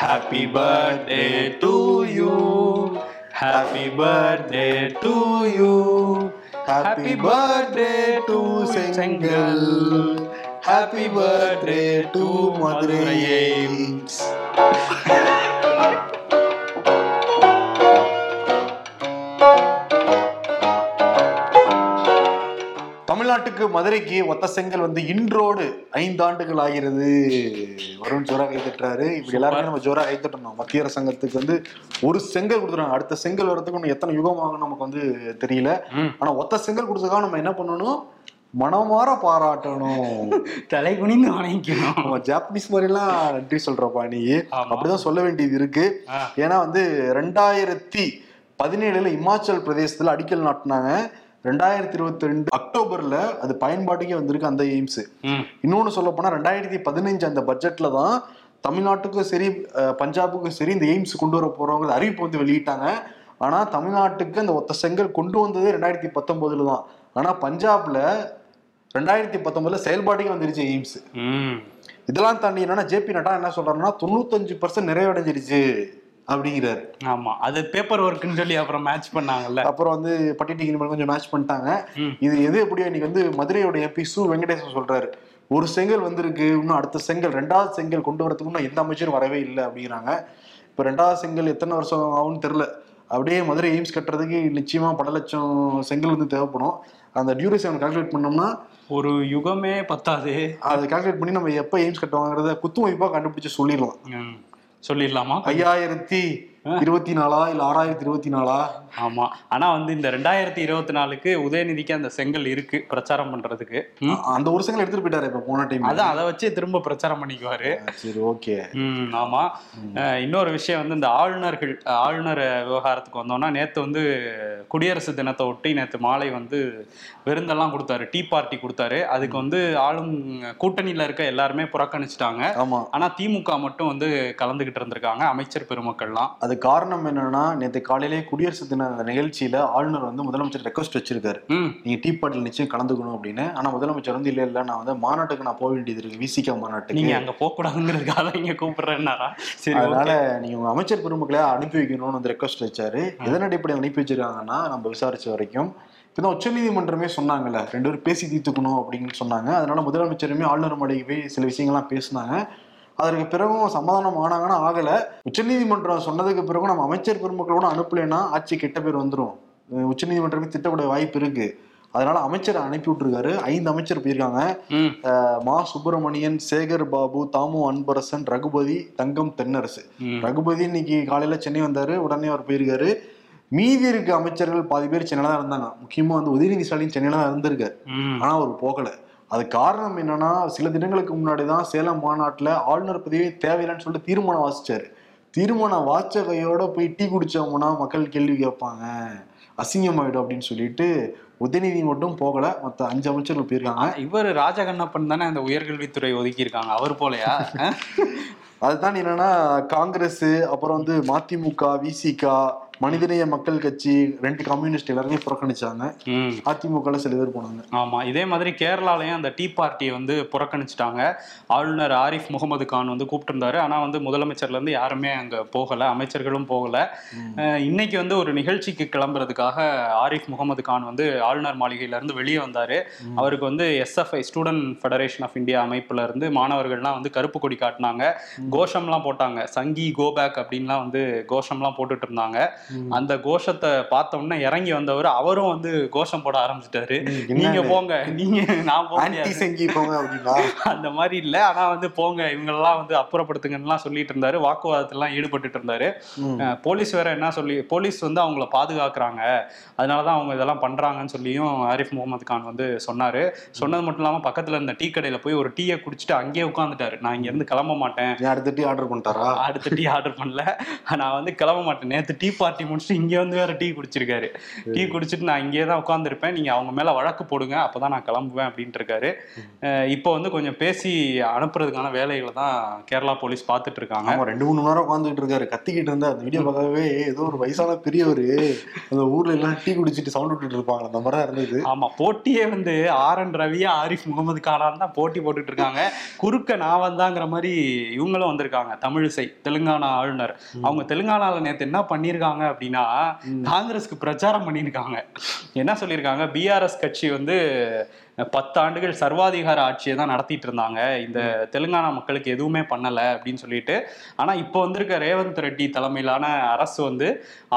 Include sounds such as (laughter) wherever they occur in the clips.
Happy birthday to you. Happy birthday to you. Happy birthday to Sengal. Happy birthday to Madurai. தமிழ்நாட்டுக்கு மதுரைக்கு ஒத்த செங்கல் வந்து இன்றோடு ஐந்து ஆண்டுகள் ஆகிறது வருண் ஜோரா கை தட்டுறாரு. இப்படி எல்லாருமே நம்ம ஜோரா கை தட்டணும். மத்திய அரசாங்கத்துக்கு வந்து ஒரு செங்கல் கொடுத்துருவாங்க அடுத்த செங்கல் வரதுக்கு இன்னும் எத்தனை யுகம் ஆகும் நமக்கு வந்து தெரியல. ஆனா ஒத்த செங்கல் கொடுத்ததுக்காக நம்ம என்ன பண்ணணும்? மனமாற பாராட்டணும். (laughs) தலை குனிந்து வணங்கிக்கணும் நம்ம ஜாப்பனீஸ் மாதிரி எல்லாம் நன்றி சொல்றப்பா நீ. அப்படிதான் சொல்ல வேண்டியது இருக்கு. ஏன்னா வந்து ரெண்டாயிரத்தி பதினேழுல இமாச்சல் பிரதேசத்துல அடிக்கல் நாட்டினாங்க. ரெண்டாயிரத்தி இருபத்தி ரெண்டு அக்டோபர்ல அது பயன்பாட்டுக்கே வந்திருக்கு அந்த எய்ம்ஸ். இன்னொன்னு சொல்ல போனா ரெண்டாயிரத்தி பதினஞ்சு அந்த பட்ஜெட்ல தான் தமிழ்நாட்டுக்கும் சரி பஞ்சாபுக்கும் சரி இந்த எய்ம்ஸ் கொண்டு வர போறவங்க அறிவிப்பு வந்து வெளியிட்டாங்க. ஆனா தமிழ்நாட்டுக்கு அந்த ஒத்த செங்கல் கொண்டு வந்தது ரெண்டாயிரத்தி பத்தொன்பதுல தான். ஆனா பஞ்சாப்ல ரெண்டாயிரத்தி பத்தொன்பதுல செயல்பாட்டுக்கே வந்துருச்சு எய்ம்ஸ். இதெல்லாம் தாண்டி என்னன்னா ஜேபி நட்டா என்ன சொல்றாருன்னா தொண்ணூத்தஞ்சு பர்சன்ட் நிறைவடைஞ்சிருச்சு. அப்படிங்கிறாரு. ஆமா. அது பேப்பர் ஒர்க்குன்னு சொல்லி அப்புறம் மேட்ச் பண்ணாங்கல்ல. அப்புறம் வந்து பட்டி டிகிரி மேல கொஞ்சம் மேட்ச் பண்ணிட்டாங்க. இது எது எப்படியோ இன்னைக்கு வந்து மதுரையோட எம்பி சு வெங்கடேசன் சொல்றாரு. ஒரு செங்கல் வந்திருக்கு இன்னும் அடுத்த செங்கல் ரெண்டாவது செங்கல் கொண்டு வரதுக்கு இன்னும் எந்த அமைச்சரும் வரவே இல்லை அப்படிங்கிறாங்க. இப்போ ரெண்டாவது செங்கல் எத்தனை வருஷம் ஆகும்னு தெரியல. அப்படியே மதுரை எய்ம்ஸ் கட்டுறதுக்கு நிச்சயமா பல லட்சம் செங்கல் வந்து தேவைப்படும். அந்த டியூரேஷன் கால்குலேட் பண்ணோம்னா ஒரு யுகமே பத்தாது. அதை கால்குலேட் பண்ணி நம்ம எப்போ எய்ம்ஸ் கட்டுவாங்கிறத குத்து மதிப்பாக கண்டுபிடிச்சு சொல்லிடலாம். சொல்லிடலாமா? ஐயாயிரத்தி இருபத்தி நாலா இல்ல ஆறாயிரத்தி இருபத்தி நாலா ஆமா. ஆனா வந்து இந்த ரெண்டாயிரத்தி இருபத்தி நாலுக்கு உதயநிதிக்கு அந்த செங்கல் இருக்கு பிரச்சாரம் பண்றதுக்கு. அந்த ஒரு செங்கல் எடுத்துட்டு போயிட்டாரு இப்ப போன டைம் அதான் அதை வச்சு திரும்ப பிரச்சாரம் பண்ணிக்குவாரு. சரி ஓகே. ம் ஆமா. இன்னொரு விஷயம் வந்து இந்த ஆளுநர்கள் ஆளுநர் விவகாரத்துக்கு வந்தோம்னா நேத்து வந்து குடியரசு தினத்தை ஒட்டி நேத்து மாலை வந்து விருந்தெல்லாம் கொடுத்தாரு. டீ பார்ட்டி கொடுத்தாரு. அதுக்கு வந்து ஆளும் கூட்டணியில இருக்க எல்லாருமே புறக்கணிச்சிட்டாங்க. ஆனா திமுக மட்டும் வந்து கலந்துகிட்டு இருந்திருக்காங்க அமைச்சர் பெருமக்கள்லாம். அது காரணம் என்னன்னா நேற்று காலையிலே குடியரசு தின நிகழ்ச்சியில ஆளுநர் வந்து முதலமைச்சர் ரெக்வஸ்ட் வச்சிருக்காரு. நீங்க டீ பார்ட்டில் நிச்சயம் கலந்துக்கணும் அப்படின்னு. ஆனா முதலமைச்சர் வந்து இல்ல இல்ல நான் வந்து மாநாட்டுக்கு நான் போக வேண்டியது இருக்கு. விசிகா மாநாட்டுக்கு. நீங்க அங்க போக கூடாதுங்கிறதுக்காக இங்க கூப்பிடுறேன்னாரா? சரி அதனால. நீங்க உங்க அமைச்சர் பெருமக்களை அனுப்பி வைக்கணும்னு வந்து ரெக்வஸ்ட் வச்சாரு. எதன் அடிப்படையில் அனுப்பி வச்சிருக்காங்கன்னா நம்ம விசாரிச்ச வரைக்கும் இப்பதான் உச்சநீதிமன்றமே சொன்னாங்கல்ல ரெண்டு பேரும் பேசி தீர்த்துக்கணும் அப்படின்னு சொன்னாங்க. அதனால முதலமைச்சருமே ஆளுநர் மாளிகை போய் சில விஷயங்கள்லாம் பேசினாங்க. அதற்கு பிறகும் சமாதானம் ஆனாங்கன்னா ஆகல. உச்சநீதிமன்றம் சொன்னதுக்கு பிறகும் நம்ம அமைச்சர் பெருமக்களோட அனுப்பலைன்னா ஆட்சி கெட்ட பேர் வந்துரும். அஹ் உச்சநீதிமன்றமே திட்டப்பட வாய்ப்பு இருக்கு. அதனால அமைச்சரை அனுப்பி விட்டுருக்காரு. ஐந்து அமைச்சர் போயிருக்காங்க. ம். சுப்பிரமணியன் சேகர் பாபு தாமு அன்பரசன் ரகுபதி தங்கம் தென்னரசு. ரகுபதி இன்னைக்கு காலையில சென்னை வந்தாரு. உடனே அவர் போயிருக்காரு. மீதி இருக்க அமைச்சர்கள் பாதி பேர் சென்னையில தான் இருந்தாங்க. முக்கியமா வந்து உதயநிதி ஸ்டாலின் சென்னையில தான் இருந்திருக்காரு. ஆனா அவர் போகல. அது காரணம் என்னன்னா சில தினங்களுக்கு முன்னாடி தான் சேலம் மாநாட்டுல ஆளுநர் பதவியே தேவையில்லைன்னு சொல்லிட்டு தீர்மானம் வாசிச்சாரு. தீர்மானம் வாச்ச கையோட போய் டீ குடிச்சவங்கன்னா மக்கள் கேள்வி கேட்பாங்க. அசிங்கமாயிடும் அப்படின்னு சொல்லிட்டு உதயநிதி மட்டும் போகல. மத்த அஞ்சு அமைச்சர்கள் போயிருக்காங்க. இவர் ராஜகண்ணப்பன் தானே அந்த உயர்கல்வித்துறை ஒதுக்கி இருக்காங்க அவர் போலயா? அதுதான் என்னன்னா காங்கிரஸ் அப்புறம் வந்து மதிமுக விசிகா மனிதநேய மக்கள் கட்சி ரெண்டு கம்யூனிஸ்ட் எல்லாருமே புறக்கணிச்சாங்க. ம். அதிமுகல சில பேர் போனாங்க. ஆமா இதே மாதிரி கேரளாலயும் அந்த டீ பார்ட்டியை வந்து புறக்கணிச்சிட்டாங்க. ஆளுநர் ஆரிஃப் முகமது கான் வந்து கூப்பிட்டிருந்தாரு. ஆனா வந்து முதலமைச்சர்ல இருந்து யாருமே அங்க போகல அமைச்சர்களும் போகல. இன்னைக்கு வந்து ஒரு நிகழ்ச்சிக்கு கிளம்புறதுக்காக ஆரிஃப் முகமது கான் வந்து ஆளுநர் மாளிகையில இருந்து வெளியே வந்தாரு. அவருக்கு வந்து SFI student federation of India அமைப்புல இருந்து மாணவர்கள்லாம் வந்து கருப்பு கொடி காட்டினாங்க. கோஷம்லாம் போட்டாங்க. சங்கி கோபேக் அப்படின்லாம் வந்து கோஷம்லாம் போட்டுட்டு இருந்தாங்க. அந்த கோஷத்தை பார்த்த உடனே இறங்கி வந்தவர் அவரும் வந்து கோஷம் போட ஆரம்பிச்சிட்டாரு. நீங்க? போங்க. நீங்க நான் போங்க (laughs) அந்த மாதிரி இல்ல. ஆனா வந்து போங்க இவங்கெல்லாம் வந்து அப்புறப்படுத்துங்கலாம் சொல்லிட்டு இருந்தாரு. வாக்குவாதத்திலாம் ஈடுபட்டுட்டு இருந்தாரு. போலீஸ் வேற என்ன சொல்லி போலீஸ் வந்து அவங்கள பாதுகாக்கிறாங்க. அதனாலதான் அவங்க இதெல்லாம் பண்றாங்கன்னு சொல்லியும் ஆரிஃப் முகமது கான் வந்து சொன்னாரு. சொன்னது மட்டும் இல்லாம பக்கத்துல இருந்த டீ கடையில போய் ஒரு டீயை குடிச்சிட்டு அங்கேயே உட்காந்துட்டாரு நான் இங்க இருந்து கிளம்ப மாட்டேன். அடுத்த டீ ஆர்டர் பண்ணிட்டாரா? அடுத்த டீ ஆர்டர் பண்ணல. நான் வந்து கிளம்ப மாட்டேன். நேத்து டீ பார்ட்டி பார்ட்டி முடிச்சுட்டு இங்க வந்து வேற டீ குடிச்சிருக்காரு. டீ குடிச்சிட்டு நான் இங்கே தான் உட்காந்துருப்பேன் நீங்க அவங்க மேல வழக்கு போடுங்க அப்பதான் நான் கிளம்புவேன் அப்படின்ட்டு இருக்காரு. இப்போ வந்து கொஞ்சம் பேசி அனுப்புறதுக்கான வேலைகளை தான் கேரளா போலீஸ் பார்த்துட்டு இருக்காங்க. ஆமா ரெண்டு மூணு நேரம் உட்காந்துட்டு இருக்காரு. கத்திக்கிட்டு இருந்தா அந்த வீடியோ பார்க்கவே ஏதோ ஒரு வயசான பெரியவர். அந்த ஊர்ல எல்லாம் டீ குடிச்சிட்டு சவுண்ட் விட்டுட்டு இருப்பாங்க. அந்த மாதிரி தான் இருந்தது. ஆமா போட்டியே வந்து ஆர் என் ரவியா ஆரிஃப் முகமது கானான் தான் போட்டி போட்டுட்டு இருக்காங்க. குறுக்க நான் வந்தாங்கிற மாதிரி இவங்களும் வந்திருக்காங்க. தமிழிசை தெலுங்கானா ஆளுநர். அவங்க தெலுங்கானால நேத்து என்ன பண்ணிருக்காங்க அப்படின்னா காங்கிரஸ்க்கு பிரச்சாரம் பண்ணியிருக்காங்க. என்ன சொல்லியிருக்காங்க? பிஆர்எஸ் கட்சி வந்து பத்து ஆண்டுகள் சர்வாதிகார ஆட்சியை தான் நடத்திட்டு இருந்தாங்க. இந்த தெலுங்கானா மக்களுக்கு எதுவுமே பண்ணல அப்படின்னு சொல்லிட்டு. ஆனா இப்போ வந்திருக்க ரேவந்த் ரெட்டி தலைமையிலான அரசு வந்து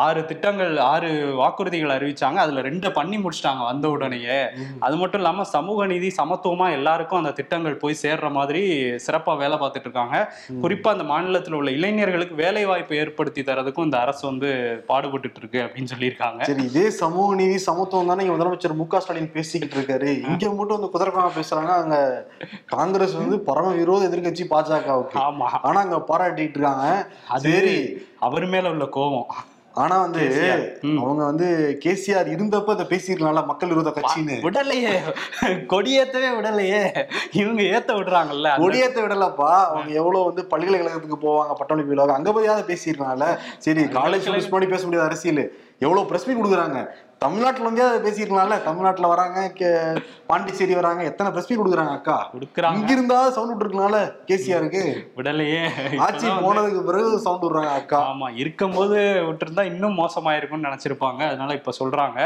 ஆறு திட்டங்கள் ஆறு வாக்குறுதிகள் அறிவிச்சாங்க. அதுல ரெண்டு பண்ணி முடிச்சிட்டாங்க வந்த உடனேயே. அது மட்டும் இல்லாம சமூக நீதி சமத்துவமா எல்லாருக்கும் அந்த திட்டங்கள் போய் சேர்ற மாதிரி சிறப்பா வேலை பார்த்துட்டு இருக்காங்க. குறிப்பா அந்த மாநிலத்தில் உள்ள இளைஞர்களுக்கு வேலை வாய்ப்பு ஏற்படுத்தி தரதுக்கும் இந்த அரசு வந்து பாடுபட்டுட்டு இருக்கு அப்படின்னு சொல்லியிருக்காங்க. சரி இதே சமூக நீதி சமத்துவம் தானே முதலமைச்சர் மு க ஸ்டாலின் பேசிக்கிட்டு இருக்காரு. இங்க மட்டும் வந்து குதிரக்காம பேசுறாங்க அங்க காங்கிரஸ் வந்து பரம விரோத எதிர்க்கட்சி பாஜகவுக்கு. ஆமா. ஆனா அங்க பாராட்டிட்டு இருக்காங்க. அது சரி. அவர் மேல உள்ள கோபம். ஆனா வந்து. அவங்க வந்து கேசிஆர் இருந்தப்ப அதை பேசியிருக்கலாம்ல மக்கள் விரோத கட்சின்னு. விடலையே. கொடியேத்தவே விடலையே. இவங்க ஏத்த விடுறாங்கல்ல கொடியேத்த விடலப்பா. அவங்க எவ்வளவு வந்து பல்கலைக்கழகத்துக்கு போவாங்க பட்டமளிப்பு விழாவுக்கு. அங்க போயாவது பேசியிருக்கலாம்ல. சரி காலேஜ் முன்னாடி பேச முடியாத அரசியல். எவ்வளவு பிரஸ் மீட் கொடுக்குறாங்க. தமிழ்நாட்டுல வந்து அதை பேசியிருக்கலாம்ல. தமிழ்நாட்டுல வராங்க பாண்டிச்சேரி வராங்க எத்தனை பிரஸ் மீட் கொடுக்குறாங்க அக்கா? கொடுக்குறாங்க. இங்க இருந்தா சவுண்ட் விட்டுருக்கலாம்ல கேசிஆருக்கு. விடலையே. ஆட்சி போனதுக்கு பிறகு சவுண்ட் விடுறாங்க அக்கா. ஆமா இருக்கும்போது விட்டுருந்தா இன்னும் மோசமாயிருக்கும்னு நினைச்சிருப்பாங்க. அதனால இப்ப சொல்றாங்க.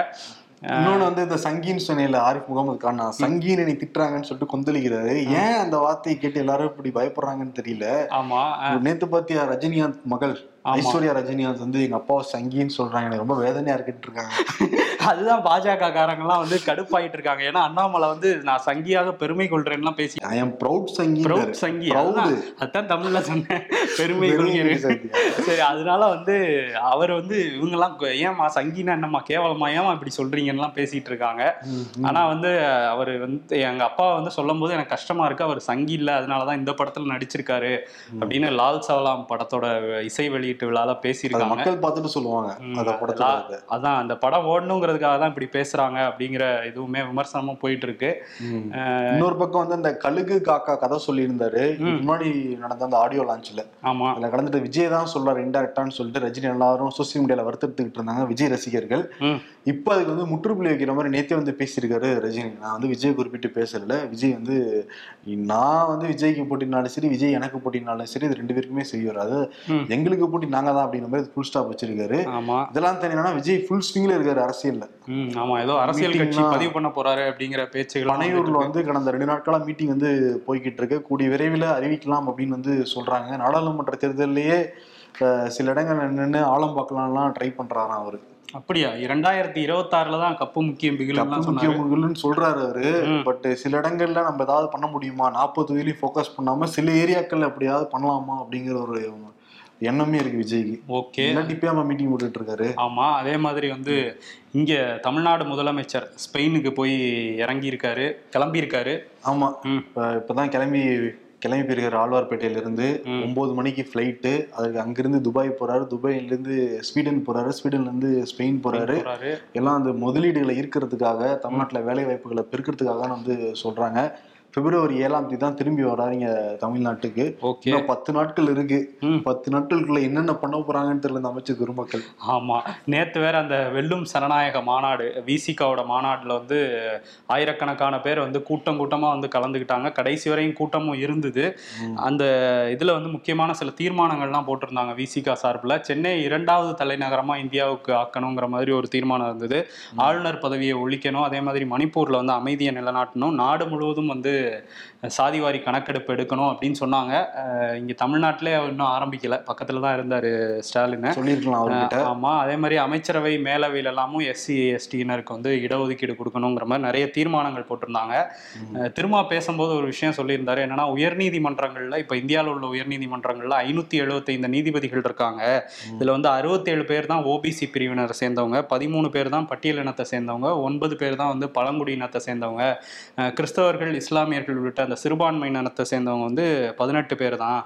இன்னொன்னு வந்து இந்த சங்கீன் சொன்னையில ஆரிஃப் முகமது கான் சங்கீன் என்னை திட்டுறாங்கன்னு சொல்லிட்டு கொந்தளிக்கிறாரு. ஏன் அந்த வார்த்தையை கேட்டு எல்லாரும் இப்படி பயப்படுறாங்கன்னு தெரியல? ஆமா நேத்து பாத்தியா ரஜினிகாந்த் மகள். ஐஸ்வர்யா ரஜினிகாந்த் வந்து எங்க அப்பாவை சங்கின்னு சொல்றாங்க. எனக்கு ரொம்ப வேதனையா இருக்குன்னு இருக்காங்க (laughs) அதுதான் பாஜக காரங்கெல்லாம் வந்து கடுப்பாயிட்டு இருக்காங்க ஏன்னா அண்ணாமலை வந்து நான் சங்கியாக பெருமை கொள்றேன்லாம் பேசி I am proud Sanghi proud Sanghi. Proud. அதுதான் அதான் தமிழ்ல சொன்னேன். பெருமை கொள்கிறேன். சரி அதனால வந்து அவர் வந்து இவங்கெல்லாம் ஏம்மா சங்கினா என்னம்மா கேவலமா? ஏமா இப்படி சொல்றீங்கன்னு பேசிட்டு இருக்காங்க ஆனா வந்து அவர் வந்து எங்க அப்பா வந்து சொல்லும் போது எனக்கு கஷ்டமா இருக்கு. அவர் சங்கி இல்ல. அதனாலதான் இந்த படத்துல நடிச்சிருக்காரு. அப்படின்னு லால் சவலாம் படத்தோட இசை வெளியீட்டு விழால பேசியிருக்காங்க. மக்கள் பார்த்துட்டு சொல்லுவாங்க. அதான் அந்த படம் ஓடணுங்கிறதுக்காக தான் இப்படி பேசுறாங்க அப்படிங்கிற இதுவுமே விமர்சனமும் போயிட்டு இருக்கு. இன்னொரு பக்கம் வந்து அந்த கழுகு காக்கா கதை சொல்லியிருந்தாரு. முன்னாடி நடந்த அந்த ஆடியோ லான்ச்ல ஆமா. அதுல கலந்துட்டு விஜய் தான் சொல்றாரு இன்டெரக்டான்னு சொல்லிட்டு ரஜினி எல்லாரும் சோசியல் மீடியால வருத்தத்துக்கிட்டு இருந்தாங்க விஜய் ரசிகர்கள். இப்ப அதுக்கு வந்து முற்றுப்புள்ளி வைக்கிற மாதிரி நேத்தே வந்து பேசியிருக்காரு ரஜினி. நான் வந்து விஜய் குறிப்பிட்டு பேசல விஜய் வந்து நான் வந்து விஜய்க்கு போட்டினாலும் சரி விஜய் எனக்கு போட்டினாலும் சரி இது ரெண்டு பேருக்குமே செய்வார் அது ம். எங்களுக்கு போட்டி நாங்க தான் அப்படிங்கிற மாதிரி ஃபுல் ஸ்டாப் வச்சிருக்காரு. ஆமா. இதெல்லாம் தெரியும்னா விஜய் ஃபுல் ஸ்விங்ல இருக்காரு அரசியல்ல. ஆமா. ஏதோ அரசியல் கட்சி பதிவு பண்ண போறாரு அப்படிங்கிற பேச்சுகள் பனையூர்ல வந்து கடந்த ரெண்டு நாட்களா மீட்டிங் வந்து போய்கிட்டு இருக்கு. கூடிய விரைவில் அறிவிக்கலாம் அப்படின்னு வந்து சொல்றாங்க. நாடாளுமன்ற தேர்தலிலேயே சில இடங்கள் நின்று ஆழம் பார்க்கலாம்லாம் ட்ரை பண்றாராம் அவரு. அப்படியா? இரண்டாயிரத்தி இருபத்தாறுல தான் கப்பு முக்கியம் சொன்னாரு. முக்கியம்னு சொல்றாரு அவரு. பட் சில இடங்கள்ல நம்ம ஏதாவது பண்ண முடியுமா? நாற்பது தொகுதியிலையும் ஃபோக்கஸ் பண்ணாம சில ஏரியாக்கள்ல எப்படியாவது பண்ணலாமா அப்படிங்கிற ஒரு எண்ணமே இருக்கு விஜய்க்கு ஓகே. இல்லாட்டி நம்ம மீட்டிங் போட்டுட்டு இருக்காரு. ஆமா அதே மாதிரி வந்து இங்க தமிழ்நாடு முதலமைச்சர் ஸ்பெயினுக்கு போய் இறங்கி இருக்காரு கிளம்பி இருக்காரு ஆமா இப்பதான் கிளம்பி கிளம்பி போயிருக்காரு ஆழ்வார்பேட்டையில இருந்து. ஒன்பது மணிக்கு ஃபிளைட்டு அதுக்கு அங்கிருந்து துபாய் போறாரு. துபாயில இருந்து ஸ்வீடன் போறாரு. ஸ்வீடன்ல இருந்து ஸ்பெயின் போறாரு. போறாரு. எல்லாம் அந்த முதலீடுகளை ஈர்க்கிறதுக்காக தமிழ்நாட்டுல வேலை வாய்ப்புகளை பெருக்கிறதுக்காக வந்து சொல்றாங்க. பிப்ரவரி ஏழாம் தேதி தான் திரும்பி வராரு இங்க தமிழ்நாட்டுக்கு. ஓகே. இன்னும் பத்து நாட்கள் இருக்கு. ம். பத்து நாட்களுக்குள்ள என்னென்ன பண்ண போறாங்கன்னு தெரியல இந்த அமைச்சர் பெருமக்கள் ஆமா. நேத்து வேற அந்த வெல்லும் சனநாயக மாநாடு விசிகாவோட மாநாடுல வந்து ஆயிரக்கணக்கான பேர் வந்து கூட்டம் கூட்டமா வந்து கலந்துக்கிட்டாங்க. கடைசி வரையும் கூட்டமும் இருந்தது. அந்த இதுல வந்து முக்கியமான சில தீர்மானங்கள்லாம் போட்டிருந்தாங்க விசிகா சார்பில். சென்னை இரண்டாவது தலைநகரமா இந்தியாவுக்கு ஆக்கணுங்கிற மாதிரி ஒரு தீர்மானம் இருந்தது. ஆளுநர் பதவியை ஒழிக்கணும். அதே மாதிரி மணிப்பூர்ல வந்து அமைதியை நிலைநாட்டணும். நாடு முழுவதும் வந்து சாதிவாரி கணக்கெடுப்பு எடுக்கணும் அப்படின்னு சொன்னாங்க. இங்க தமிழ்நாட்டிலே இன்னும் ஆரம்பிக்கல. பக்கத்துல தான் இருந்தாரு ஸ்டாலின். சொல்லியிருக்கலாம் அவர்கிட்ட. ஆமா. அதே மாதிரி அமைச்சரவை மேலவையில் எல்லாமும் எஸ்சி எஸ்டியினருக்கு வந்து இடஒதுக்கீடு கொடுக்கணுங்கிற மாதிரி நிறைய தீர்மானங்கள் போட்டிருந்தாங்க. அஹ் திருமா பேசும்போது ஒரு விஷயம் சொல்லியிருந்தாரு. என்னன்னா உயர்நீதிமன்றங்கள்ல இப்ப இந்தியாவில் உள்ள உயர்நீதிமன்றங்கள்ல ஐநூத்தி எழுபத்தைந்து நீதிபதிகள் இருக்காங்க. இதுல வந்து அறுபத்தேழு பேர் தான் ஓபிசி பிரிவினரை சேர்ந்தவங்க. பதிமூணு பேர் தான் பட்டியல் இனத்தை சேர்ந்தவங்க. ஒன்பது பேர் தான் வந்து பழங்குடி இனத்தை சேர்ந்தவங்க கிறிஸ்தவர்கள் இஸ்லாமிய இஸ்லாமியர்கள் உள்ளிட்ட அந்த சிறுபான்மையினத்தை சேர்ந்தவங்க வந்து பதினெட்டு பேர் தான்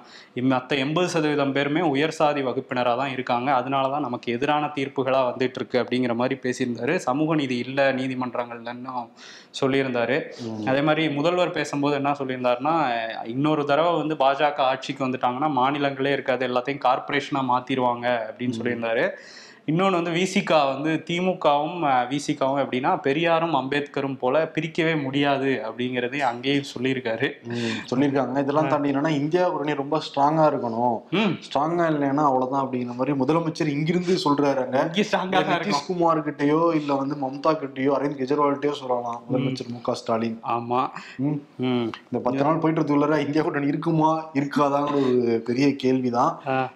மற்ற எண்பது சதவீதம் பேருமே உயர் சாதி வகுப்பினராக தான் இருக்காங்க. அதனால தான் நமக்கு எதிரான தீர்ப்புகளாக வந்துட்டு இருக்கு அப்படிங்கிற மாதிரி பேசியிருந்தாரு. சமூக நீதி இல்லை நீதிமன்றங்கள்லன்னு சொல்லியிருந்தாரு. அதே மாதிரி முதல்வர் பேசும்போது என்ன சொல்லியிருந்தாருன்னா இன்னொரு தடவை வந்து பாஜக ஆட்சிக்கு வந்துட்டாங்கன்னா மாநிலங்களே இருக்காது எல்லாத்தையும் கார்ப்பரேஷனாக மாத்திருவாங்க அப்படின்னு சொல்லியிருந்தாரு. இன்னொன்று வந்து விசிகா வந்து திமுகவும் விசிகாவும் எப்படின்னா பெரியாரும் அம்பேத்கரும் போல பிரிக்கவே முடியாது அப்படிங்கிறதையும் அங்கேயும் சொல்லியிருக்காரு. சொல்லியிருக்காங்க. இதெல்லாம் தாண்டி என்னன்னா இந்தியா கூட்டணி ரொம்ப ஸ்ட்ராங்கா இருக்கணும். ஸ்ட்ராங்கா இல்லைன்னா அவ்வளவுதான் அப்படிங்கிற மாதிரி முதலமைச்சர் இங்கிருந்து சொல்றாரு இருக்கும் நிதிஷ்குமார் கிட்டயோ இல்ல வந்து மம்தா கிட்டயோ அரவிந்த் கெஜ்ரிவால்கிட்டயோ சொல்லலாம். முதலமைச்சர் மு க ஸ்டாலின். ஆமா. இந்த பத்து நாள் போயிட்டு இருக்கக்குள்ளார இந்தியா கூட்டணி இருக்குமா இருக்காதாங்கிற ஒரு பெரிய கேள்விதான்.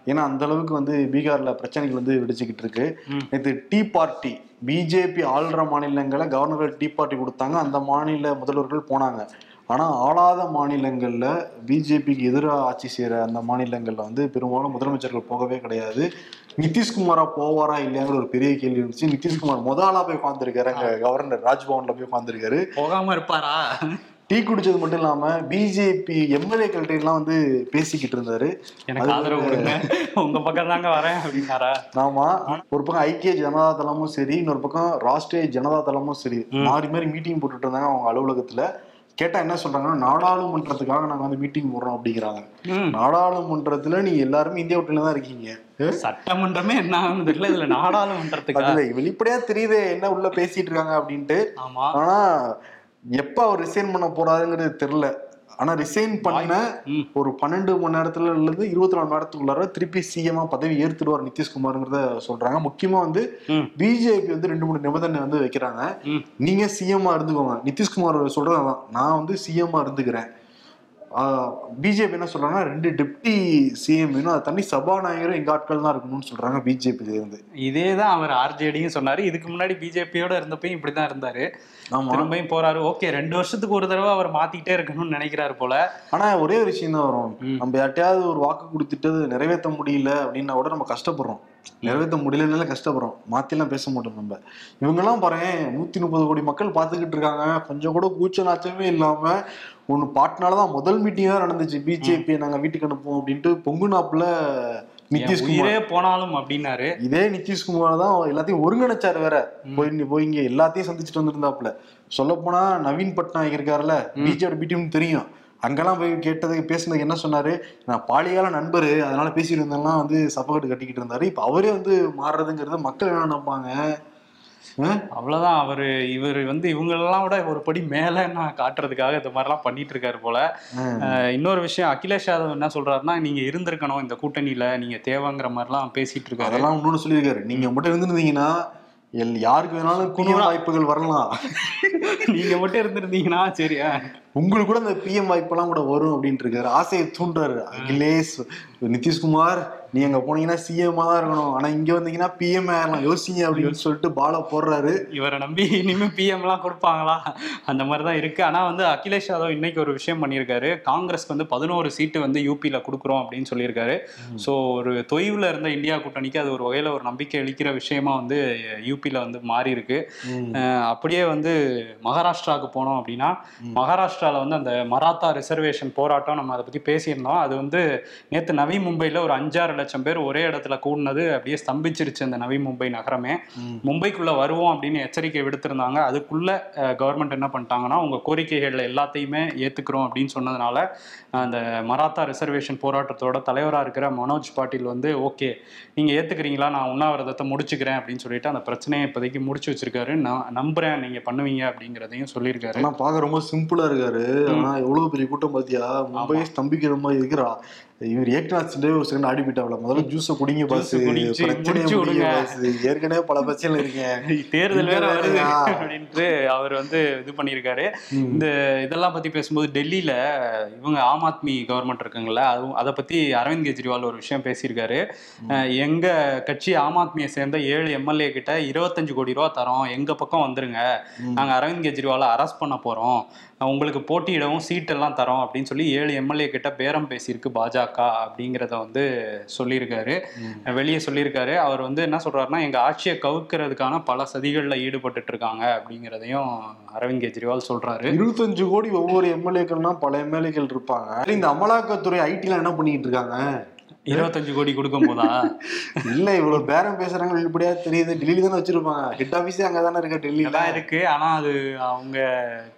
ஏன்னா அந்த அளவுக்கு வந்து பீகார்ல பிரச்சனைகள் வந்து வெடிச்சுக்கிட்டு இருக்கு. ம். நேற்று டீ பார்ட்டி பிஜேபி ஆள்ற மாநிலங்களை கவர்னர்கள் டீ பார்ட்டி கொடுத்தாங்க. அந்த மாநில முதல்வர்கள் போனாங்க. ஆனா ஆளாத மாநிலங்கள்ல பிஜேபிக்கு எதிராக ஆட்சி செய்யற அந்த மாநிலங்கள்ல வந்து பெரும்பாலும் முதலமைச்சர்கள் போகவே கிடையாது. நிதிஷ்குமாரா போவாரா இல்லையாங்கிற ஒரு பெரிய கேள்வி இருந்துச்சு. நிதிஷ்குமார் முத ஆளா போய் உட்காந்துருக்காரு அங்க கவர்னர் ராஜ்பவன்ல போய் உட்காந்துருக்காரு போகாம இருப்பாரா? டீ குடிச்சது மட்டும் இல்லாம பிஜேபி எம்எல்ஏக்கள்ட்ட எல்லாம் வந்து பேசிக்கிட்டு இருந்தாரு. எனக்கு ஆதரவு கொடுங்க. உங்க பக்கம் தாங்க வரேன் அப்படின்னாரா? ஆமா. ஒரு பக்கம் ஐக்கிய ஜனதா தளமும் சரி இன்னொரு பக்கம் ராஷ்டிரிய ஜனதா தளமும் சரி. மாறி மாறி மீட்டிங் போட்டுட்டு இருந்தாங்க அவங்க அலுவலகத்துல. கேட்டா என்ன சொல்றாங்கன்னா நாடாளுமன்றத்துக்காக நாங்க வந்து மீட்டிங் போடுறோம் அப்படிங்கிறாங்க. நாடாளுமன்றத்துல நீங்க எல்லாருமே இந்தியா கூட்டணியில தான் இருக்கீங்க. சட்டமன்றமே என்ன ஆகுது? தெரியல இதுல நாடாளுமன்றத்துக்கா? வெளிப்படையா தெரியுது என்ன உள்ள பேசிட்டு இருக்காங்க அப்படின்ட்டு. ஆனா எப்ப அவர் ரிசைன் பண்ண போறாருங்கிறது தெரியல. ஆனா ரிசைன் பண்ண. ஒரு பன்னெண்டு மணி நேரத்துல இருந்து இருபத்தி நாலு மணி நேரத்துக்குள்ளார திருப்பி சிஎம்ஆ பதவி ஏத்துடுவார் நிதிஷ்குமார்ங்கிறத சொல்றாங்க. முக்கியமா வந்து. பிஜேபி வந்து ரெண்டு மூணு நிபந்தனை வந்து வைக்கிறாங்க. நீங்க சிஎம்ஆ இருந்துக்கோங்க. நிதிஷ்குமார் சொல்றது அதான் நான் வந்து சிஎம்ஆ இருந்துக்கிறேன். பிஜேபி என்ன சொல்றாங்கன்னா ரெண்டு டெப்டி சிஎம் அதை தண்ணி சபாநாயகரும் எங்க ஆட்கள் தான் இருக்கணும்னு சொல்றாங்க பிஜேபி இருந்து. இதே தான் அவர் ஆர்ஜேடியும் சொன்னாரு. இதுக்கு முன்னாடி பிஜேபியோட இருந்தப்பயும் இப்படிதான் இருந்தாரு. திரும்பியும் போறாரு. ஓகே ரெண்டு வருஷத்துக்கு ஒரு தடவை அவர் மாத்திக்கிட்டே இருக்கணும்னு நினைக்கிறாரு போல. ஆனா ஒரே ஒரு விஷயம் தான் வரும். நம்ம யார்ட்டையாவது ஒரு வாக்கு கொடுத்துட்டு அது நிறைவேற்ற முடியல அப்படின்னா கூட நம்ம கஷ்டப்படுறோம். நிறைவேற்ற முடியலனால கஷ்டப்படுறோம். மாத்திலாம் பேச மாட்டோம் நம்ம. இவங்கெல்லாம் பாருங்க நூத்தி முப்பது கோடி மக்கள் பார்த்துக்கிட்டு இருக்காங்க. கொஞ்சம் கூட கூச்ச நாச்சமே இல்லாம ஒண்ணு பாட்டினாலதான் முதல் மீட்டிங் தான் நடந்துச்சு. பிஜேபி நாங்க வீட்டுக்கு அனுப்புவோம் அப்படின்ட்டு பொங்குநாப்புல நிதிஷ்குமார் போனாலும் அப்படின்னாரு. இதே நிதிஷ்குமார் தான் எல்லாத்தையும் ஒருங்கிணைச்சாரு வேற. போய் போய் இங்க எல்லாத்தையும் சந்திச்சுட்டு வந்திருந்தாப்புல. சொல்ல போனா நவீன் பட்நாயக் இருக்காருல்ல. பிஜேபி பிடிஎம் தெரியும். அங்கெல்லாம் போய் கேட்டதுக்கு பேசுனதுக்கு என்ன சொன்னாரு? நான் பாலியால நண்பரு அதனால பேசிட்டு இருந்தெல்லாம் வந்து சப்பக்கட்டு கட்டிக்கிட்டு இருந்தாரு. இப்ப அவரே வந்து மாறுறதுங்கிறது மக்கள் என்ன நினைப்பாங்க? அவ்வளவுதான். அவரு இவர் வந்து இவங்களெல்லாம் விட ஒரு படி மேல நான் காட்டுறதுக்காக இந்த மாதிரிலாம் பண்ணிட்டு இருக்காரு போல இன்னொரு விஷயம் அகிலேஷ் யாதவ் என்ன சொல்றாருன்னா நீங்க இருந்திருக்கணும் இந்த கூட்டணியில நீங்க தேவைங்கிற மாதிரிலாம் பேசிட்டு இருக்காரு அதெல்லாம் இன்னொன்னு சொல்லியிருக்காரு. நீங்க மட்டும் இருந்திருந்தீங்கன்னா எல் யாருக்கு வேணாலும் குண வாய்ப்புகள் வரலாம். (laughs) நீங்க மட்டும் இருந்திருந்தீங்கன்னா சரியா உங்களுக்கு கூட அந்த பிஎம் வாய்ப்பெல்லாம் கூட வரும் அப்படின்ட்டு இருக்காரு ஆசையை தூண்டுறாரு. அகிலேஷ் நிதிஷ்குமார் நீ அங்க போனீங்கன்னா சிஎம் தான் இருக்கணும். ஆனா இங்க வந்தீங்கன்னா பிஎம் ஆயிரலாம். யோசிங்க அப்படின்னு சொல்லிட்டு பால போடுறாரு. இவரை நம்பி இனிமே பிஎம் எல்லாம் கொடுப்பாங்களா? அந்த மாதிரி தான் இருக்கு. ஆனா வந்து அகிலேஷ் யாதவ் இன்னைக்கு ஒரு விஷயம் பண்ணியிருக்காரு. காங்கிரஸ்க்கு வந்து பதினோரு சீட்டு வந்து யூபியில கொடுக்குறோம் அப்படின்னு சொல்லியிருக்காரு. ஸோ ஒரு தொய்வுல இருந்த இந்தியா கூட்டணிக்கு அது ஒரு வகையில ஒரு நம்பிக்கை அளிக்கிற விஷயமா வந்து யூபியில வந்து மாறி இருக்கு அப்படியே வந்து மகாராஷ்டிராவுக்கு போனோம் அப்படின்னா மகாராஷ்டிரால வந்து அந்த மராத்தா ரிசர்வேஷன் போராட்டம் நம்ம அதை பத்தி பேசியிருந்தோம். அது வந்து நேத்து நவி மும்பைல ஒரு அஞ்சாறு லட்சம் பேர் ஒரே இடத்துல கூடினது அப்படியே ஸ்தம்பிச்சிருச்சு அந்த நவி மும்பை நகரமே. மும்பைக்குள்ள வருவோம் அப்படின்னு எச்சரிக்கை விடுத்திருந்தாங்க. அதுக்குள்ள கவர்மெண்ட் என்ன பண்ணிட்டாங்கன்னா உங்க கோரிக்கைகள்ல எல்லாத்தையுமே ஏத்துக்கிறோம் அப்படின்னு சொன்னதுனால அந்த மராத்தா ரிசர்வேஷன் போராட்டத்தோட தலைவரா இருக்கிற மனோஜ் பாட்டீல் வந்து ஓகே நீங்க ஏத்துக்கிறீங்களா? நான் உண்ணாவிரதத்தை முடிச்சுக்கிறேன் அப்படின்னு சொல்லிட்டு அந்த பிரச்சனையை இப்போதைக்கு முடிச்சு வச்சிருக்காரு. நான் நம்புறேன் நீங்க பண்ணுவீங்க அப்படிங்கிறதையும் சொல்லியிருக்காரு. ஆனா பாக்க ரொம்ப சிம்பிளா இருக்காரு. ஆனா எவ்வளவு பெரிய கூட்டம் பாத்தியா? மும்பையே ஸ்தம்பிக்கிற மாதிரி இருக்கிறா இவர் ஏக்நாத் சிண்டே ஒரு செகண்ட் ஆடி முதல்ல ஜூஸ குடிங்க பஸ் ஏற்கனவே பல பிரச்சனை இருக்கேன் (laughs) தேர்தல் வேற வருது? அப்படின்ட்டு அவர் வந்து இது பண்ணியிருக்காரு. இந்த இதெல்லாம் பத்தி பேசும்போது டெல்லியில இவங்க ஆம் ஆத்மி கவர்மெண்ட் இருக்குங்கல்ல அதுவும் அதை பத்தி அரவிந்த் கெஜ்ரிவால் ஒரு விஷயம் பேசியிருக்காரு. எங்க கட்சி ஆம் ஆத்மியை சேர்ந்த ஏழு எம்எல்ஏ கிட்ட இருபத்தஞ்சு கோடி ரூபா தரோம். எங்க பக்கம் வந்துருங்க. நாங்க அரவிந்த் கெஜ்ரிவாலை அரெஸ்ட் பண்ண போறோம். உங்களுக்கு போட்டியிடவும் சீட் எல்லாம் தரோம் அப்படின்னு சொல்லி ஏழு எம்எல்ஏ கிட்ட பேரம் பேசியிருக்கு பாஜக. பாஜக அப்படிங்கிறத வந்து சொல்லியிருக்காரு. வெளியே சொல்லியிருக்காரு. அவர் வந்து என்ன சொல்றாருன்னா எங்க ஆட்சியை கவுக்கிறதுக்கான பல சதிகளில் ஈடுபட்டுட்டு இருக்காங்க அப்படிங்கிறதையும் அரவிந்த் கெஜ்ரிவால் சொல்றாரு. இருபத்தஞ்சு கோடி ஒவ்வொரு எம்எல்ஏக்கள்னா பல எம்எல்ஏக்கள் இருப்பாங்க. இந்த அமலாக்கத்துறை ஐடில என்ன பண்ணிட்டு இருக்காங்க? இருபத்தஞ்சு கோடி கொடுக்கும் போதா இல்ல இவ்வளவு பேரம் பேசுறாங்க வெளிப்படையா தெரியுது. டெல்லியில தானே வச்சிருப்பாங்க. ஹெட் ஆபீஸே அங்க தானே இருக்கு டெல்லியில. எல்லாம் இருக்கு. ஆனா அது அவங்க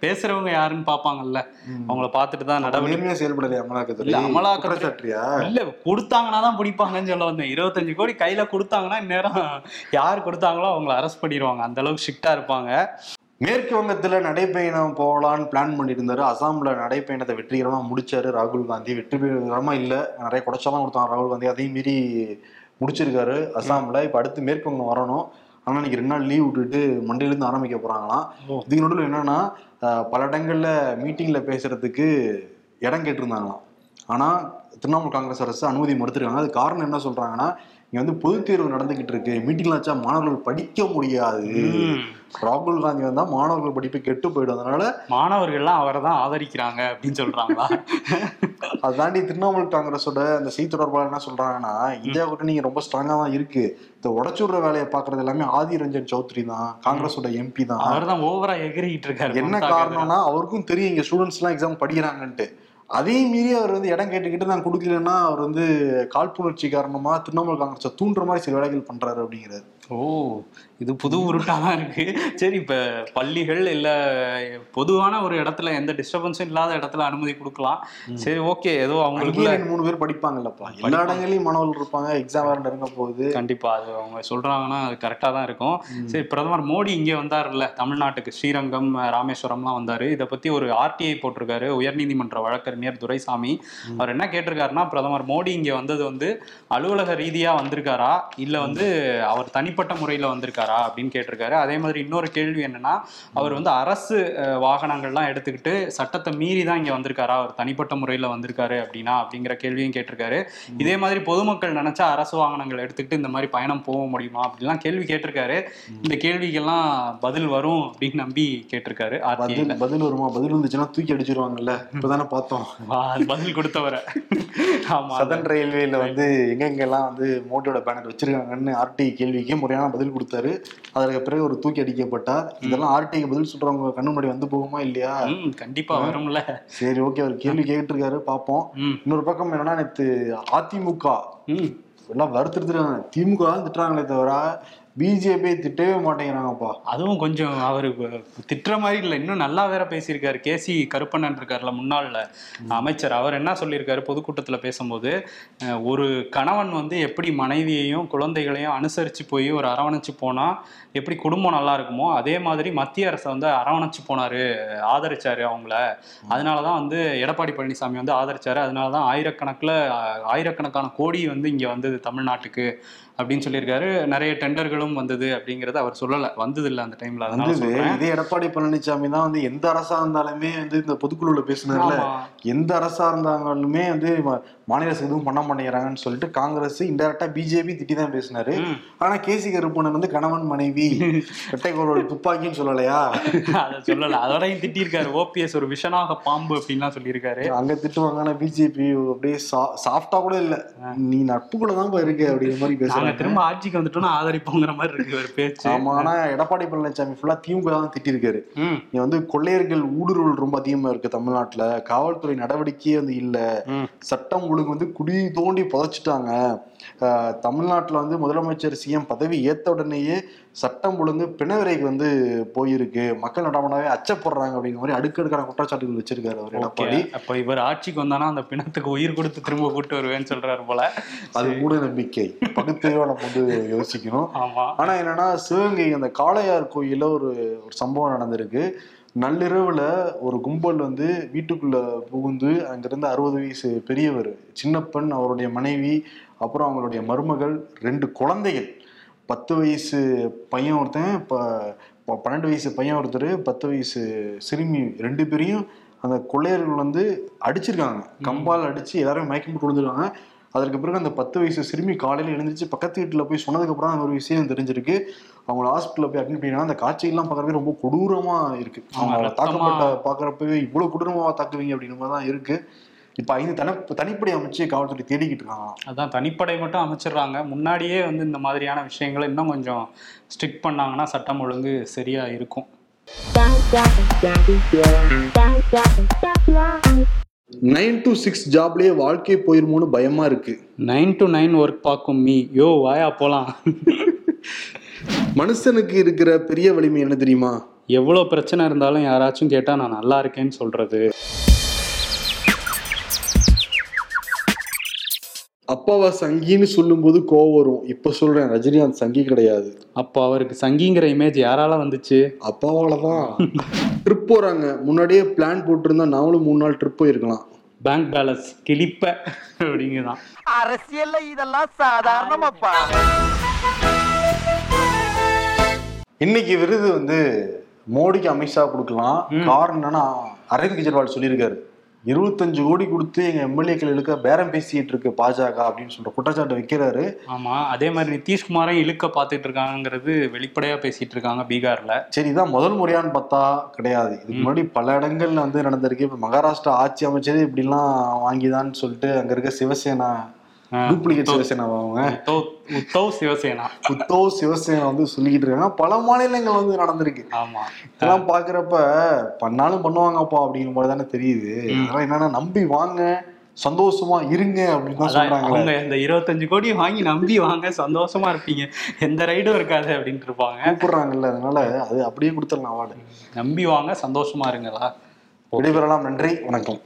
பேசுறவங்க யாருன்னு பாப்பாங்கல்ல. அவங்கள பார்த்துட்டு தான் நடவடிக்கை செயல்படலையா அமலாக்கத்துறை? இல்ல, அமலாக்கத்துறை- குற்றச்சாட்டியா இல்ல கொடுத்தாங்கன்னா தான் பிடிப்பாங்கன்னு சொல்ல வந்தேன். இருபத்தஞ்சு கோடி கையில கொடுத்தாங்கன்னா இந்நேரம் யார் கொடுத்தாங்களோ அவங்கள அரெஸ்ட் பண்ணிடுவாங்க அந்த அளவுக்கு ஸ்ட்ரிக்டா இருப்பாங்க. மேற்கு வங்கத்துல நடைப்பயணம் போகலான்னு பிளான் பண்ணியிருந்தாரு. அசாம்ல நடைப்பயணத்தை வெற்றிகரமா முடிச்சாரு ராகுல் காந்தி. வெற்றி பெறமா இல்ல. நிறைய குடைச்சாலும் கொடுத்தாங்க ராகுல் காந்தி. அதையும் மீறி முடிச்சிருக்காரு அசாம்ல. இப்ப அடுத்து மேற்கு வங்கம் வரணும். ஆனா இன்னைக்கு ரெண்டு நாள் லீவ் விட்டுட்டு மண்டேல இருந்து ஆரம்பிக்க போறாங்களாம். ஓ. இதுக்கு நடுவில் என்னன்னா பல இடங்கள்ல மீட்டிங்ல பேசுறதுக்கு இடம் கேட்டிருந்தாங்களாம். ஆனா திரிணாமுல் காங்கிரஸ் அரசு அனுமதி மறுத்திருக்காங்க. அது காரணம் என்ன சொல்றாங்கன்னா இங்க வந்து பொதுத் தேர்வு நடந்துகிட்டு இருக்கு. மீட்டிங்ல வச்சா மாணவர்கள் படிக்க முடியாது. ராகுல் காந்தி வந்தா மாணவர்கள் படிப்பு கெட்டு போயிடும். அதனால மாணவர்கள்லாம் அவரை தான் ஆதரிக்கிறாங்க அப்படின்னு சொல்றாங்களா? அதை தாண்டி திரிணாமுல் காங்கிரஸோட அந்த செய்தி தொடர்பாளர் என்ன சொல்றாங்கன்னா இந்தியா கூட்டணி ரொம்ப ஸ்ட்ராங்கா தான் இருக்கு. இந்த உடச்சுடுற வேலையை பாக்குறது எல்லாமே ஆதி ரஞ்சன் சௌத்ரி தான். காங்கிரஸோட எம்பி தான். அவர் தான் ஓவரா எகிரிக்கிட்டு இருக்காரு என்ன காரணம்னா அவருக்கும் தெரியும் இங்க ஸ்டூடெண்ட்ஸ் எல்லாம் எக்ஸாம் படிக்கிறாங்கன்ட்டு. அதையும் மீறி அவர் வந்து இடம் கேட்டுக்கிட்டு நான் கொடுக்கலன்னா அவர் வந்து காழ்ப்புணர்ச்சி காரணமா திரிணாமுல் காங்கிரஸை தூண்டுற மாதிரி சில வேலைகள் பண்றாரு அப்படிங்கிறாரு. ஓ இது புது உருட்டா தான் இருக்கு. சரி இப்ப பள்ளிகள் இல்ல பொதுவான ஒரு இடத்துல எந்த டிஸ்டர்பன்ஸும் இல்லாத இடத்துல அனுமதி கொடுக்கலாம். சரி ஓகே ஏதோ அவங்களுக்குள்ள மூணு பேர் படிப்பாங்கல்லப்பா. எல்லா இடங்களையும் மாணவர்கள் இருப்பாங்க எக்ஸாம் வேற நெருங்க போகுது. கண்டிப்பா அது அவங்க சொல்றாங்கன்னா அது கரெக்டா தான் இருக்கும். சரி பிரதமர் மோடி இங்க வந்தாருல்ல தமிழ்நாட்டுக்கு. ஸ்ரீரங்கம் ராமேஸ்வரம்லாம் வந்தாரு. இதை பத்தி ஒரு ஆர்டிஐ போட்டிருக்காரு உயர்நீதிமன்ற வழக்கறிஞர். துரைசாமி. அவர் என்ன கேட்டிருக்காருன்னா பிரதமர் மோடி இங்க வந்தது வந்து அலுவலக ரீதியா வந்திருக்காரா? இல்ல வந்து அவர் தனிப்பட்ட முறையில வந்திருக்காரா? அப்படின்னு கேட்டிருக்காரு. அதே மாதிரி இன்னொரு கேள்வி என்னன்னா அவர் வந்து அரசு வாகனங்கள்லாம் எடுத்துக்கிட்டு சட்டத்தை மீறி தான் இங்க வந்திருக்காரா? அவர் தனிப்பட்ட முறையில வந்திருக்காரு அப்படின்னா அப்படிங்கிற கேள்வியும் கேட்டிருக்காரு. இதே மாதிரி பொதுமக்கள் நினைச்சா அரசு வாகனங்கள் எடுத்துக்கிட்டு இந்த மாதிரி பயணம் போக முடியுமா? அப்படிலாம் கேள்வி கேட்டிருக்காரு. இந்த கேள்விக்கெல்லாம் பதில் வரும் அப்படின்னு நம்பி கேட்டிருக்காரு. பதில் வருமா? பதில் வந்துச்சுன்னா தூக்கி அடிச்சிருவாங்கல்ல. இப்பதானே பார்த்தோம். பதில் கொடுத்தவரை ஆமா சதன் ரயில்வேல வந்து எங்கெங்கெல்லாம் வந்து மோடியோட பேனர் வச்சிருக்காங்கன்னு ஆர்டி கேள்விக்கு முறையான பதில் கொடுத்தாரு. அதற்கு பிறகு ஒரு தூக்கி அடிக்கப்பட்டார். இதெல்லாம் ஆர்டிக்கு பதில் சொல்றவங்க கண்ணு முன்னாடி வந்து போகுமா இல்லையா? கண்டிப்பா வரும்ல. சரி ஓகே அவர் கேள்வி கேட்டிருக்காரு பார்ப்போம். ம். இன்னொரு பக்கம் என்னன்னா நேத்து அதிமுக எல்லாம் வறுத்துருக்காங்க திமுக திட்டுறாங்களே தவிர பிஜேபி திட்டவே மாட்டேங்கிறாங்கப்பா. அதுவும் கொஞ்சம் அவரு திட்டுற மாதிரி இல்லை. இன்னும் நல்லா வேற பேசியிருக்காரு. கேசி கருப்பண்ணன் இருக்காருல்ல முன்னாள் அமைச்சர் அவர் என்ன சொல்லியிருக்காரு? பொதுக்கூட்டத்தில் பேசும்போது ஒரு கணவன் வந்து எப்படி மனைவியையும் குழந்தைகளையும் அனுசரித்து போய் ஒரு அரவணைச்சு போனா எப்படி குடும்பம் நல்லா இருக்குமோ அதே மாதிரி மத்திய அரசை வந்து அரவணைச்சு போனாரு ஆதரிச்சாரு அவங்கள. அதனால தான் வந்து எடப்பாடி பழனிசாமி வந்து ஆதரிச்சாரு. அதனால தான் ஆயிரக்கணக்கில் ஆயிரக்கணக்கான கோடி வந்து இங்கே வந்தது தமிழ்நாட்டுக்கு அப்படின்னு சொல்லியிருக்காரு. நிறைய டெண்டர்களும் வந்தது அப்படிங்கறத அவர் சொல்லலை. வந்தது இல்லை அந்த டைம்ல வந்தது. இதே எடப்பாடி பழனிசாமி தான் வந்து எந்த அரசா இருந்தாலுமே வந்து இந்த பொதுக்குழுல பேசினார்ல. எந்த அரசா இருந்தாலுமே வந்து மாநில அரசு எதுவும் பண்ண மாட்டேங்கிறாங்கன்னு சொல்லிட்டு காங்கிரஸ் இன்டெரக்டா பிஜேபி திட்டி தான் பேசினாரு. ஆனா கேசி கருப்பணன் வந்து கணவன் மனைவி. இரட்டைக்கோளோட துப்பாக்கின்னு சொல்லலையா? (laughs) அதை சொல்லல. அதோடையும் திட்டியிருக்காரு. ஓபிஎஸ் ஒரு விஷனாக பாம்பு அப்படின்லாம் சொல்லியிருக்காரு. அங்க திட்டுவாங்க ஆனா பிஜேபி அப்படியே சாஃப்டா கூட இல்ல. நீ நட்புக்குள்ள தான் இருக்க அப்படிங்கிற மாதிரி பேசுறாங்க. திரும்ப ஆட்சிக்கு வந்துட்டோம்னா ஆதரிப்போங்கிற மாதிரி இருக்கு ஒரு பேச்சு. ஆமா ஆனா எடப்பாடி பழனிசாமி ஃபுல்லா திமுக தான் திட்டிருக்காரு. இங்க வந்து கொள்ளையர்கள் ஊடுருவல் ரொம்ப அதிகமா இருக்கு தமிழ்நாட்டுல. காவல்துறை நடவடிக்கையே வந்து இல்ல. சட்டம் ஒழுங்கு வந்து குடி தோண்டி புதைச்சிட்டாங்க. தமிழ்நாட்டுல வந்து முதலமைச்சர் சிஎம் பதவி ஏத்த உடனேயே சட்டம் ஒழுங்கு பிணவரைக்கு வந்து போயிருக்கு. மக்கள் நடமாடவே அச்சப்படுறாங்க அப்படிங்கிற மாதிரி அடுக்கடுக்கான குற்றச்சாட்டுகள் வச்சிருக்காரு அவர் எடப்பாடி. அப்ப இவர் ஆட்சிக்கு வந்தானா அந்த பிணத்துக்கு உயிர் கொடுத்து திரும்ப கூட்டு வருவேன்னு சொல்றாரு போல. அது மூட நம்பிக்கை பகுத்தையோ நம்ம வந்து யோசிக்கணும். ஆமா. ஆனா என்னன்னா சிவகங்கை அந்த காளையார் கோயில்ல ஒரு ஒரு சம்பவம் நடந்திருக்கு. நள்ளிரவுல ஒரு கும்பல் வந்து வீட்டுக்குள்ள புகுந்து அங்கிருந்து அறுபது வயசு பெரியவர் சின்னப்பன் அவருடைய மனைவி அப்புறம் அவங்களுடைய மருமகள் ரெண்டு குழந்தைகள். பத்து வயசு பையன் ஒருத்தன் இப்போ பன்னெண்டு வயசு பையன் ஒருத்தர் பத்து வயசு சிறுமி ரெண்டு பேரையும் அந்த கொள்ளையர்கள் வந்து அடிச்சிருக்காங்க. கம்பால் அடிச்சு எல்லாரும் மயக்கம் போட்டு விழுந்துருக்காங்க. அதற்கு பிறகு அந்த பத்து வயசு சிறுமி காலையில எழுந்திருச்சு பக்கத்து வீட்டுல போய் சொன்னதுக்கு அப்புறம் அந்த ஒரு விஷயம் தெரிஞ்சிருக்கு. அவங்கள ஹாஸ்பிட்டல்ல போய் அட்மிட் பண்ணினா அந்த காட்சியெல்லாம் பார்க்கறவே ரொம்ப கொடூரமா இருக்கு. ஆமா, அவங்க தாக்கப்பட்ட பாக்குறப்பவே இவ்வளவு கொடூரமா தாக்குவீங்க அப்படின்னு மாதிரி தான் இருக்கு. இப்ப ஐந்து தனி தனிப்படை அமைச்சு காவல்துறை தேடிக்கிட்டு இருக்காங்க அதான் தனிப்படை மட்டும் அமைச்சிடுறாங்க. முன்னாடியே வந்து இந்த மாதிரியான விஷயங்களை இன்னும் கொஞ்சம் ஸ்ட்ரிக்ட் பண்ணாங்கன்னா சட்டம் ஒழுங்கு சரியா இருக்கும். நைன் டு சிக்ஸ் ஜாப்லயே வாழ்க்கை போயிருமோன்னு பயமா இருக்கு. நைன் டு நைன் ஒர்க் பார்க்கும் மீ யோ வாயா போலாம். மனுஷனுக்கு இருக்கிற பெரிய வலிமை என்ன தெரியுமா? எவ்வளோ பிரச்சனை இருந்தாலும் யாராச்சும் கேட்டா நான் நல்லா இருக்கேன்னு சொல்றது. அப்பாவா சங்கின்னு சொல்லும்போது கோவம் வரும். இப்ப சொல்றேன் ரஜினிகாந்த் சங்கி கிடையாது. அப்போ அவருக்கு சங்கிங்கிற இமேஜ் யாரால வந்துச்சு? அப்பாவால தான் ட்ரிப் போறாங்க. முன்னாடியே பிளான் போட்டிருந்தா நாமளும் மூணு நாள் ட்ரிப் போயிருக்கலாம். பேங்க் பேலன்ஸ் கிளிப்ப அப்படிங்கதான். அரசியல்ல இதெல்லாம் சாதாரணமாப்பா. இன்னைக்கு விருது வந்து மோடிக்கு அமித்ஷா கொடுக்கலாம். காரணம் என்னன்னா அரவிந்த் கெஜ்ரிவால் சொல்லியிருக்காரு. இருபத்தஞ்சு கோடி கொடுத்து எங்க எம்எல்ஏக்கள் இழுக்க பேரம் பேசிட்டு இருக்கு பாஜக அப்படின்னு சொல்ற குற்றச்சாட்டு வைக்கிறாரு. ஆமா அதே மாதிரி நிதிஷ்குமாரையும் இழுக்க பார்த்துட்டு இருக்காங்கிறது வெளிப்படையா பேசிட்டு இருக்காங்க பீகார்ல. சரி இதான் முதல் முறையான்னு பார்த்தா கிடையாது. இதுக்கு முன்னாடி பல இடங்கள்ல வந்து நடந்திருக்கு. இப்ப மகாராஷ்டிரா ஆட்சி அமைச்சதே இப்படிலாம் வாங்கிதான்னு சொல்லிட்டு அங்க இருக்க சிவசேனா டூப்ளிகேட் சிவசேனா அவங்க உத்தவ் சிவசேனா. உத்தவ் சிவசேனா வந்து சொல்லிக்கிட்டு இருக்காங்க. பல மாநிலங்கள் வந்து நடந்திருக்கு. ஆமா. இதெல்லாம் பாக்குறப்ப பண்ணாலும் பண்ணுவாங்கப்பா அப்படிங்கிற மாதிரி தானே தெரியுது. அதெல்லாம் என்னன்னா நம்பி வாங்க சந்தோஷமா இருங்க அப்படின்னு சொல்றாங்க அவங்க இந்த இருபத்தஞ்சு கோடி வாங்கி நம்பி வாங்க சந்தோஷமா இருப்பீங்க. எந்த ரைடும் இருக்காது அப்படின்ட்டு இருப்பாங்க. கூப்பிடுறாங்கல்ல அதனால அது அப்படியே கொடுத்துடலாம் அவார்டு. நம்பி வாங்க சந்தோஷமா இருங்களா விடைபெறலாம். நன்றி. வணக்கம்.